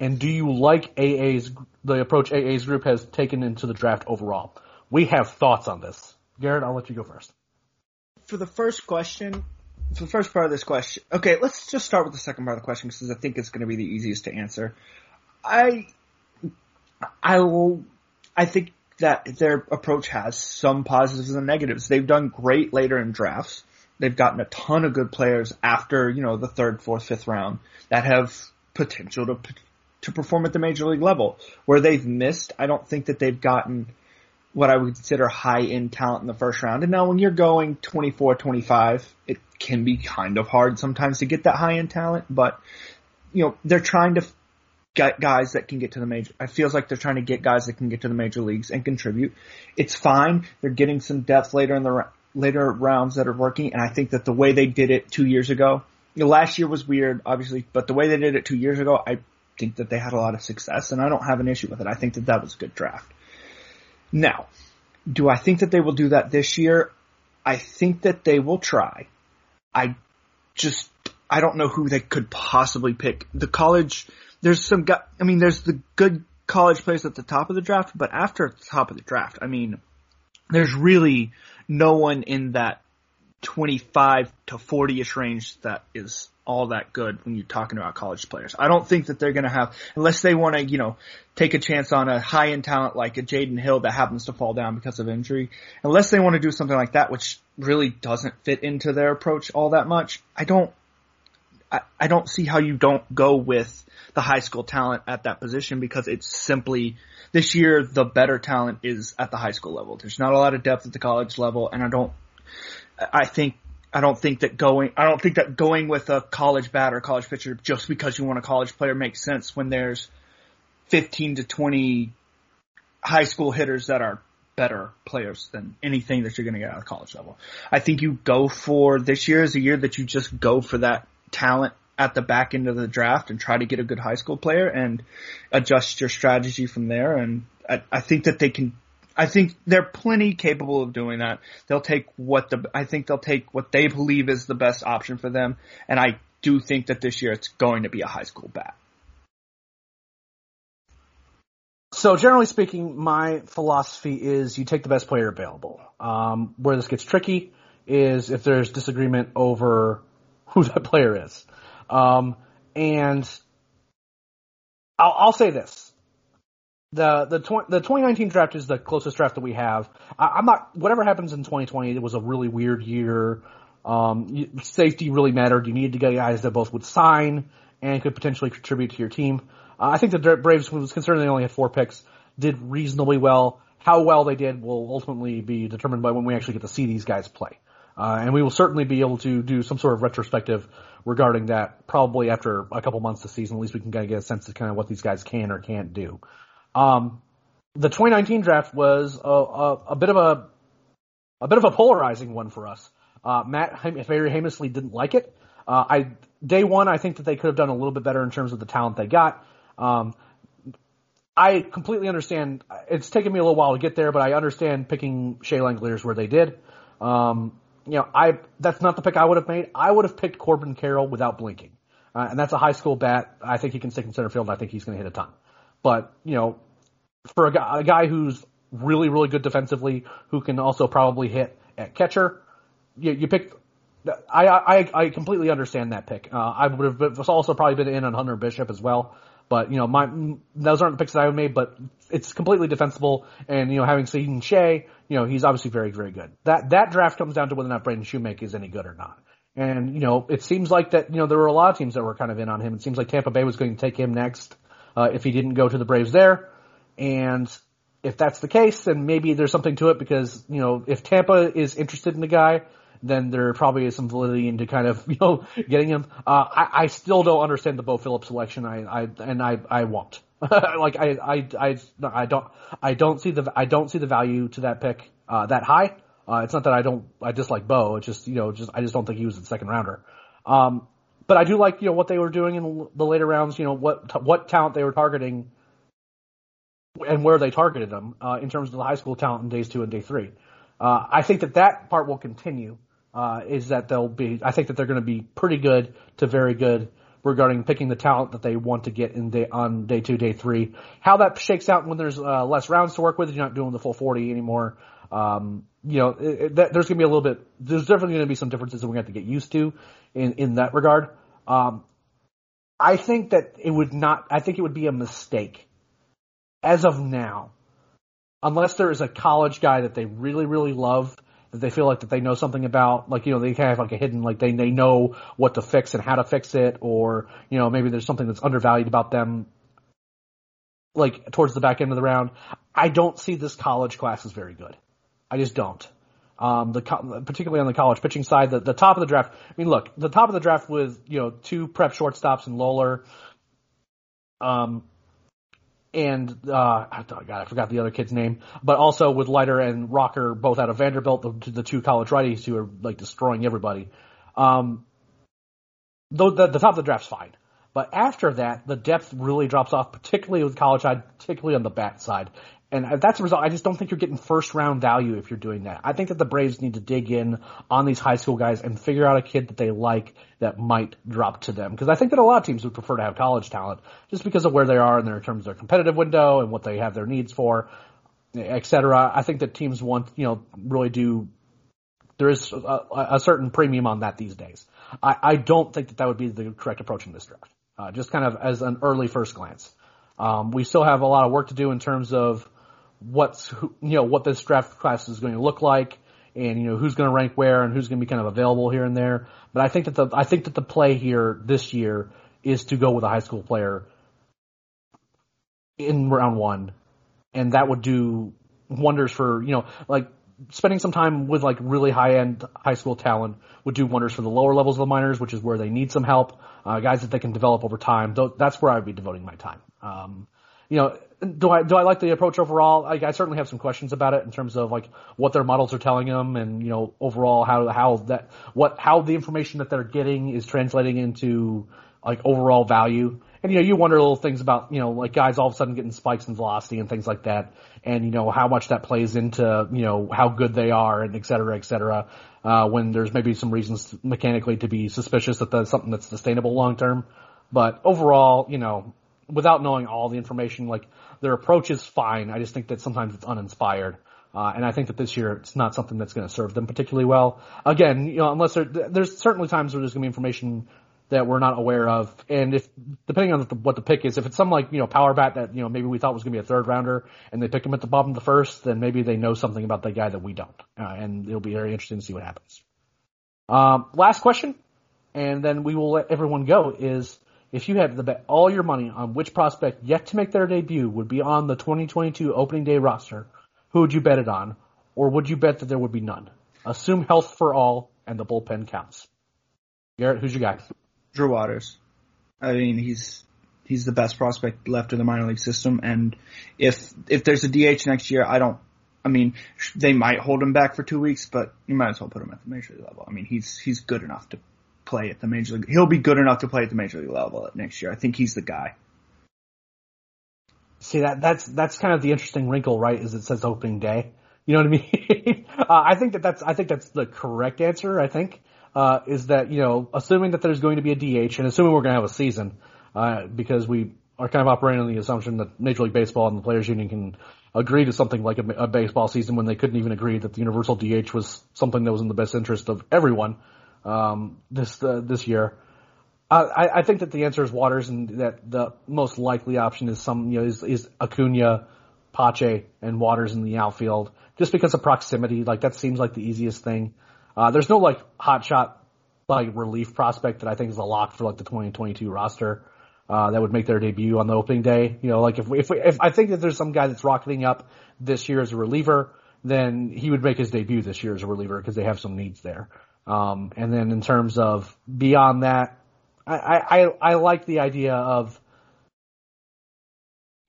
And do you like AA's the approach AA's group has taken into the draft overall? We have thoughts on this. Garrett, I'll let you go first. For the first question, for the first part of this question, okay, let's just start with the second part of the question because I think it's going to be the easiest to answer. I, I will, I think that their approach has some positives and negatives. They've done great later in drafts. They've gotten a ton of good players after, you know, the third, fourth, fifth round that have potential to to perform at the major league level. Where they've missed, I don't think that they've gotten what I would consider high end talent in the first round. And now when you're going 24, 25, it can be kind of hard sometimes to get that high end talent, but you know, they're trying to get guys that can get to the major. It feels like they're trying to get guys that can get to the major leagues and contribute. It's fine. They're getting some depth later in the later rounds that are working, and I think that the way they did it two years ago you know, last year was weird, obviously, but the way they did it two years ago, I think that they had a lot of success, and I don't have an issue with it. I think that that was a good draft. Now, do I think that they will do that this year? I think that they will try. I just, I don't know who they could possibly pick. The college, there's some guy, I mean, there's the good college players at the top of the draft, but after the top of the draft, I mean, there's really no one in that 25 to 40ish range that is all that good when you're talking about college players. I don't think that they're going to have, unless they want to, you know, take a chance on a high end talent like a Jaden Hill that happens to fall down because of injury. Unless they want to do something like that, which really doesn't fit into their approach all that much. I don't, I, I don't see how you don't go with the high school talent at that position because it's simply this year the better talent is at the high school level. There's not a lot of depth at the college level, and I don't. I think I don't think that going I don't think that going with a college bat or college pitcher just because you want a college player makes sense when there's 15 to 20 high school hitters that are better players than anything that you're going to get out of college level. I think you go for this year is a year that you just go for that talent at the back end of the draft and try to get a good high school player and adjust your strategy from there. And I, I think that they can, I think they're plenty capable of doing that. They'll take what the, I think they'll take what they believe is the best option for them. And I do think that this year it's going to be a high school bat. So generally speaking, my philosophy is you take the best player available. Um, where this gets tricky is if there's disagreement over who that player is. Um, and I'll, I'll, say this: the the tw- the 2019 draft is the closest draft that we have. I, am not whatever happens in 2020. It was a really weird year. Um, safety really mattered. You needed to get guys that both would sign and could potentially contribute to your team. Uh, I think the Braves, was concerned they only had four picks, did reasonably well. How well they did will ultimately be determined by when we actually get to see these guys play. Uh, and we will certainly be able to do some sort of retrospective regarding that probably after a couple months of season. At least we can kind of get a sense of kind of what these guys can or can't do. Um, the 2019 draft was a, a, a, bit of a a bit of a polarizing one for us. Uh, Matt very famously didn't like it. Uh, I day one, I think that they could have done a little bit better in terms of the talent they got. Um, I completely understand. It's taken me a little while to get there, but I understand picking Shea Langeliers where they did. Um, you know, I that's not the pick I would have made. I would have picked Corbin Carroll without blinking, uh, and that's a high school bat. I think he can stick in center field. and I think he's going to hit a ton. But you know, for a guy, a guy who's really really good defensively, who can also probably hit at catcher, you, you pick. I, I I completely understand that pick. Uh, I would have also probably been in on Hunter Bishop as well. But you know, my those aren't the picks that I would made, but it's completely defensible. And you know, having seen Shea, you know, he's obviously very, very good. That that draft comes down to whether or not Braden Shewmake is any good or not. And you know, it seems like that. You know, there were a lot of teams that were kind of in on him. It seems like Tampa Bay was going to take him next uh, if he didn't go to the Braves there. And if that's the case, then maybe there's something to it because you know, if Tampa is interested in the guy, then there probably is some validity into kind of you know getting him. Uh, I, I still don't understand the Beau Phillips selection. I, I and I I won't. like I, I I I don't I don't see the I don't see the value to that pick uh, that high. Uh, it's not that I don't I dislike Beau. It's just you know just I just don't think he was the second rounder. Um, but I do like you know what they were doing in the later rounds. You know what what talent they were targeting and where they targeted them uh, in terms of the high school talent in days two and day three. Uh, I think that that part will continue uh, is that they'll be, I think that they're going to be pretty good to very good regarding picking the talent that they want to get in day, on day two, day three. How that shakes out when there's uh, less rounds to work with, you're not doing the full 40 anymore. Um, you know, it, it, there's going to be a little bit, there's definitely going to be some differences that to have to get used to in, in that regard. Um, I think that it would not, I think it would be a mistake as of now, unless there is a college guy that they really, really love that they feel like that they know something about, like, you know, they kind of have like a hidden, like they, they know what to fix and how to fix it, or, you know, maybe there's something that's undervalued about them, like, towards the back end of the round. I don't see this college class as very good. I just don't. Um, the particularly on the college pitching side, the, the top of the draft. I mean, look, the top of the draft with you know two prep shortstops and Lawlar, um, and uh, God, I forgot the other kid's name, but also with Leiter and Rocker both out of Vanderbilt, the, the two college righties who are like destroying everybody. Um, the, the, the top of the draft's fine. But after that, the depth really drops off, particularly with college side, particularly on the bat side. And uh, that's a result. I just don't think you're getting first round value if you're doing that. I think that the Braves need to dig in on these high school guys and figure out a kid that they like that might drop to them. Because I think that a lot of teams would prefer to have college talent just because of where they are in their terms of their competitive window and what they have their needs for, eh, et cetera. I think that teams want, you know, really do there is a, a, certain premium on that these days. I, I, don't think that that would be the correct approach in this draft. Uh, just kind of as an early first glance. Um, we still have a lot of work to do in terms of what's you know what this draft class is going to look like, and you know who's going to rank where and who's going to be kind of available here and there. But I think that the I think that the play here this year is to go with a high school player in round one, and that would do wonders for you know like spending some time with like really high end high school talent would do wonders for the lower levels of the minors, which is where they need some help. Uh, guys that they can develop over time. That's where I would be devoting my time. Um, you know, do I do I like the approach overall? I, I certainly have some questions about it in terms of like what their models are telling them, and you know, overall how how that what how the information that they're getting is translating into like overall value and you know, you wonder little things about, you know, like guys all of a sudden getting spikes in velocity and things like that. And, you know, how much that plays into, you know, how good they are and et cetera, et cetera. Uh, when there's maybe some reasons mechanically to be suspicious that that's something that's sustainable long term. But overall, you know, without knowing all the information, like their approach is fine. I just think that sometimes it's uninspired. Uh, and I think that this year it's not something that's going to serve them particularly well. Again, you know, unless there, there's certainly times where there's going to be information that we're not aware of. And if depending on the, what the pick is, if it's some like you know power bat that you know maybe we thought was going to be a third rounder and they pick him at the bottom of the first, then maybe they know something about the guy that we don't, uh, and it'll be very interesting to see what happens. Um, last question, and then we will let everyone go. Is if you had all your money on which prospect yet to make their debut would be on the 2022 opening day roster, who would you bet it on, or would you bet that there would be none? Assume health for all and the bullpen counts. Garrett, who's your guy? Drew Waters. I mean, he's he's the best prospect left in the minor league system, and if if there's a DH next year, I don't. I mean, they might hold him back for two weeks, but you might as well put him at the major league level. I mean, he's he's good enough to play at the major league. He'll be good enough to play at the major league level next year. I think he's the guy. See that that's that's kind of the interesting wrinkle, right? Is it says opening day. You know what I mean? uh, I think that that's I think that's the correct answer. I think uh, is that you know assuming that there's going to be a DH and assuming we're going to have a season uh, because we are kind of operating on the assumption that Major League Baseball and the Players Union can agree to something like a, a baseball season when they couldn't even agree that the universal DH was something that was in the best interest of everyone um, this uh, this year. I, I think that the answer is Waters, and that the most likely option is some you know is, is Acuna, Pache, and Waters in the outfield, just because of proximity. Like that seems like the easiest thing. Uh, there's no like hot shot like relief prospect that I think is a lock for like the 2022 roster. Uh, that would make their debut on the opening day. You know, like if, if, if I think that there's some guy that's rocketing up this year as a reliever, then he would make his debut this year as a reliever because they have some needs there. Um, and then in terms of beyond that, I, I, I like the idea of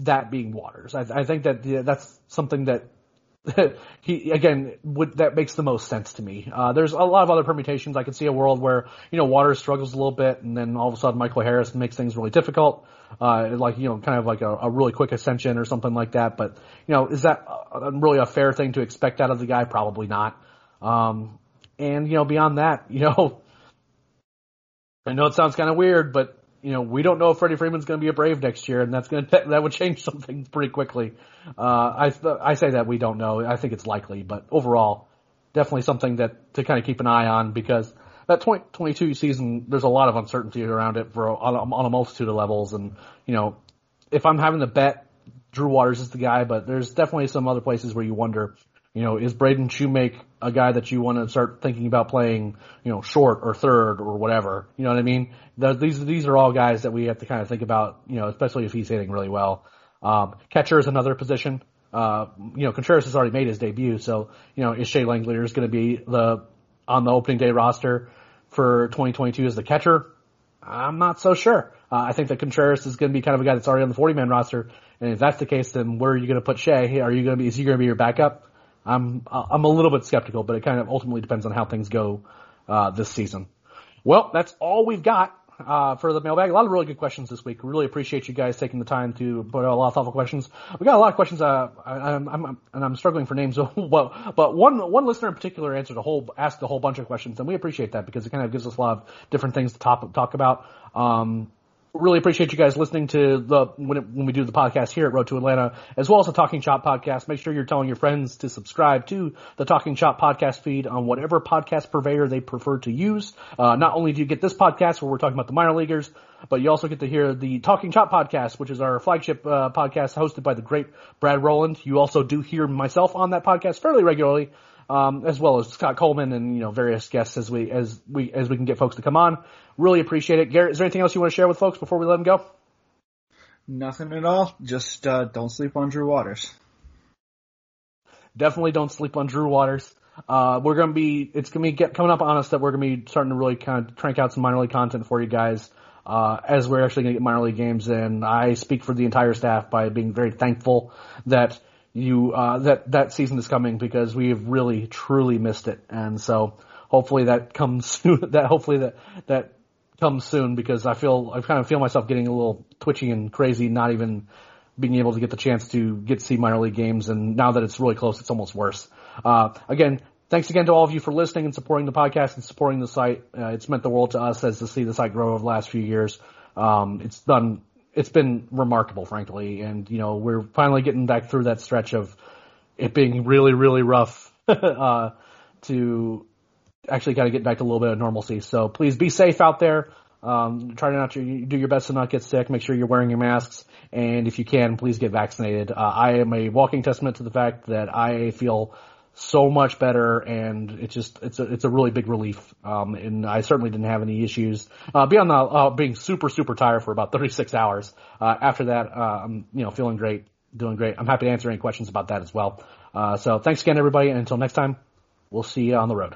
that being Waters. I, I think that that's something that he again would, that makes the most sense to me. Uh, there's a lot of other permutations. I could see a world where you know Waters struggles a little bit, and then all of a sudden Michael Harris makes things really difficult, uh, like you know kind of like a, a, really quick ascension or something like that. But you know, is that a, really a fair thing to expect out of the guy? Probably not. Um, and you know, beyond that, you know, I know it sounds kind of weird, but you know, we don't know if Freddie Freeman's going to be a Brave next year, and that's going to that would change something pretty quickly. Uh, I I say that we don't know. I think it's likely, but overall, definitely something that to kind of keep an eye on because that 2022 season, there's a lot of uncertainty around it for on a, on a multitude of levels, and you know, if I'm having to bet, Drew Waters is the guy, but there's definitely some other places where you wonder you know, is Braden Shewmake a guy that you want to start thinking about playing, you know, short or third or whatever? You know what I mean? These these are all guys that we have to kind of think about, you know, especially if he's hitting really well. Um, catcher is another position. Uh, you know, Contreras has already made his debut, so you know, is Shea Langeliers going to be the on the opening day roster for 2022 as the catcher? I'm not so sure. Uh, I think that Contreras is going to be kind of a guy that's already on the 40 man roster, and if that's the case, then where are you going to put Shea? Are you going to be? Is he going to be your backup? I'm I'm a little bit skeptical, but it kind of ultimately depends on how things go uh, this season. Well, that's all we've got uh, for the mailbag. A lot of really good questions this week. Really appreciate you guys taking the time to put a lot of thoughtful questions. We got a lot of questions. Uh, I, am I'm, and I'm struggling for names, but but one one listener in particular answered a whole asked a whole bunch of questions, and we appreciate that because it kind of gives us a lot of different things to talk talk about. Um, really appreciate you guys listening to the when, it, when we do the podcast here at Road to Atlanta, as well as the Talking Chop podcast. Make sure you're telling your friends to subscribe to the Talking Chop podcast feed on whatever podcast purveyor they prefer to use. Uh, not only do you get this podcast where we're talking about the minor leaguers, but you also get to hear the Talking Chop podcast, which is our flagship uh, podcast hosted by the great Brad Rowland. You also do hear myself on that podcast fairly regularly um, as well as Scott Coleman and you know various guests as we as we as we can get folks to come on. Really appreciate it. Garrett, is there anything else you want to share with folks before we let them go? Nothing at all. Just uh, don't sleep on Drew Waters. Definitely don't sleep on Drew Waters. Uh, we're gonna be it's gonna be get, coming up on us that we're gonna be starting to really kind of crank out some minor league content for you guys. Uh, as we're actually going to get minor league games, and I speak for the entire staff by being very thankful that you uh, that that season is coming because we have really truly missed it, and so hopefully that comes soon. That hopefully that that comes soon because I feel I kind of feel myself getting a little twitchy and crazy, not even being able to get the chance to get to see minor league games, and now that it's really close, it's almost worse. Uh, again, thanks again to all of you for listening and supporting the podcast and supporting the site. Uh, it's meant the world to us as to see the site grow over the last few years. Um, it's done it's been remarkable, frankly. And you know, we're finally getting back through that stretch of it being really, really rough uh, to actually kind of get back to a little bit of normalcy. So please be safe out there. Um, try not to do your best to not get sick. Make sure you're wearing your masks, and if you can, please get vaccinated. Uh, I am a walking testament to the fact that I feel so much better, and it's just it's a it's a really big relief. Um, and I certainly didn't have any issues uh, beyond the, uh, being super super tired for about 36 hours. Uh, after that, uh, I'm you know feeling great, doing great. I'm happy to answer any questions about that as well. Uh, so thanks again, everybody, and until next time, we'll see you on the road.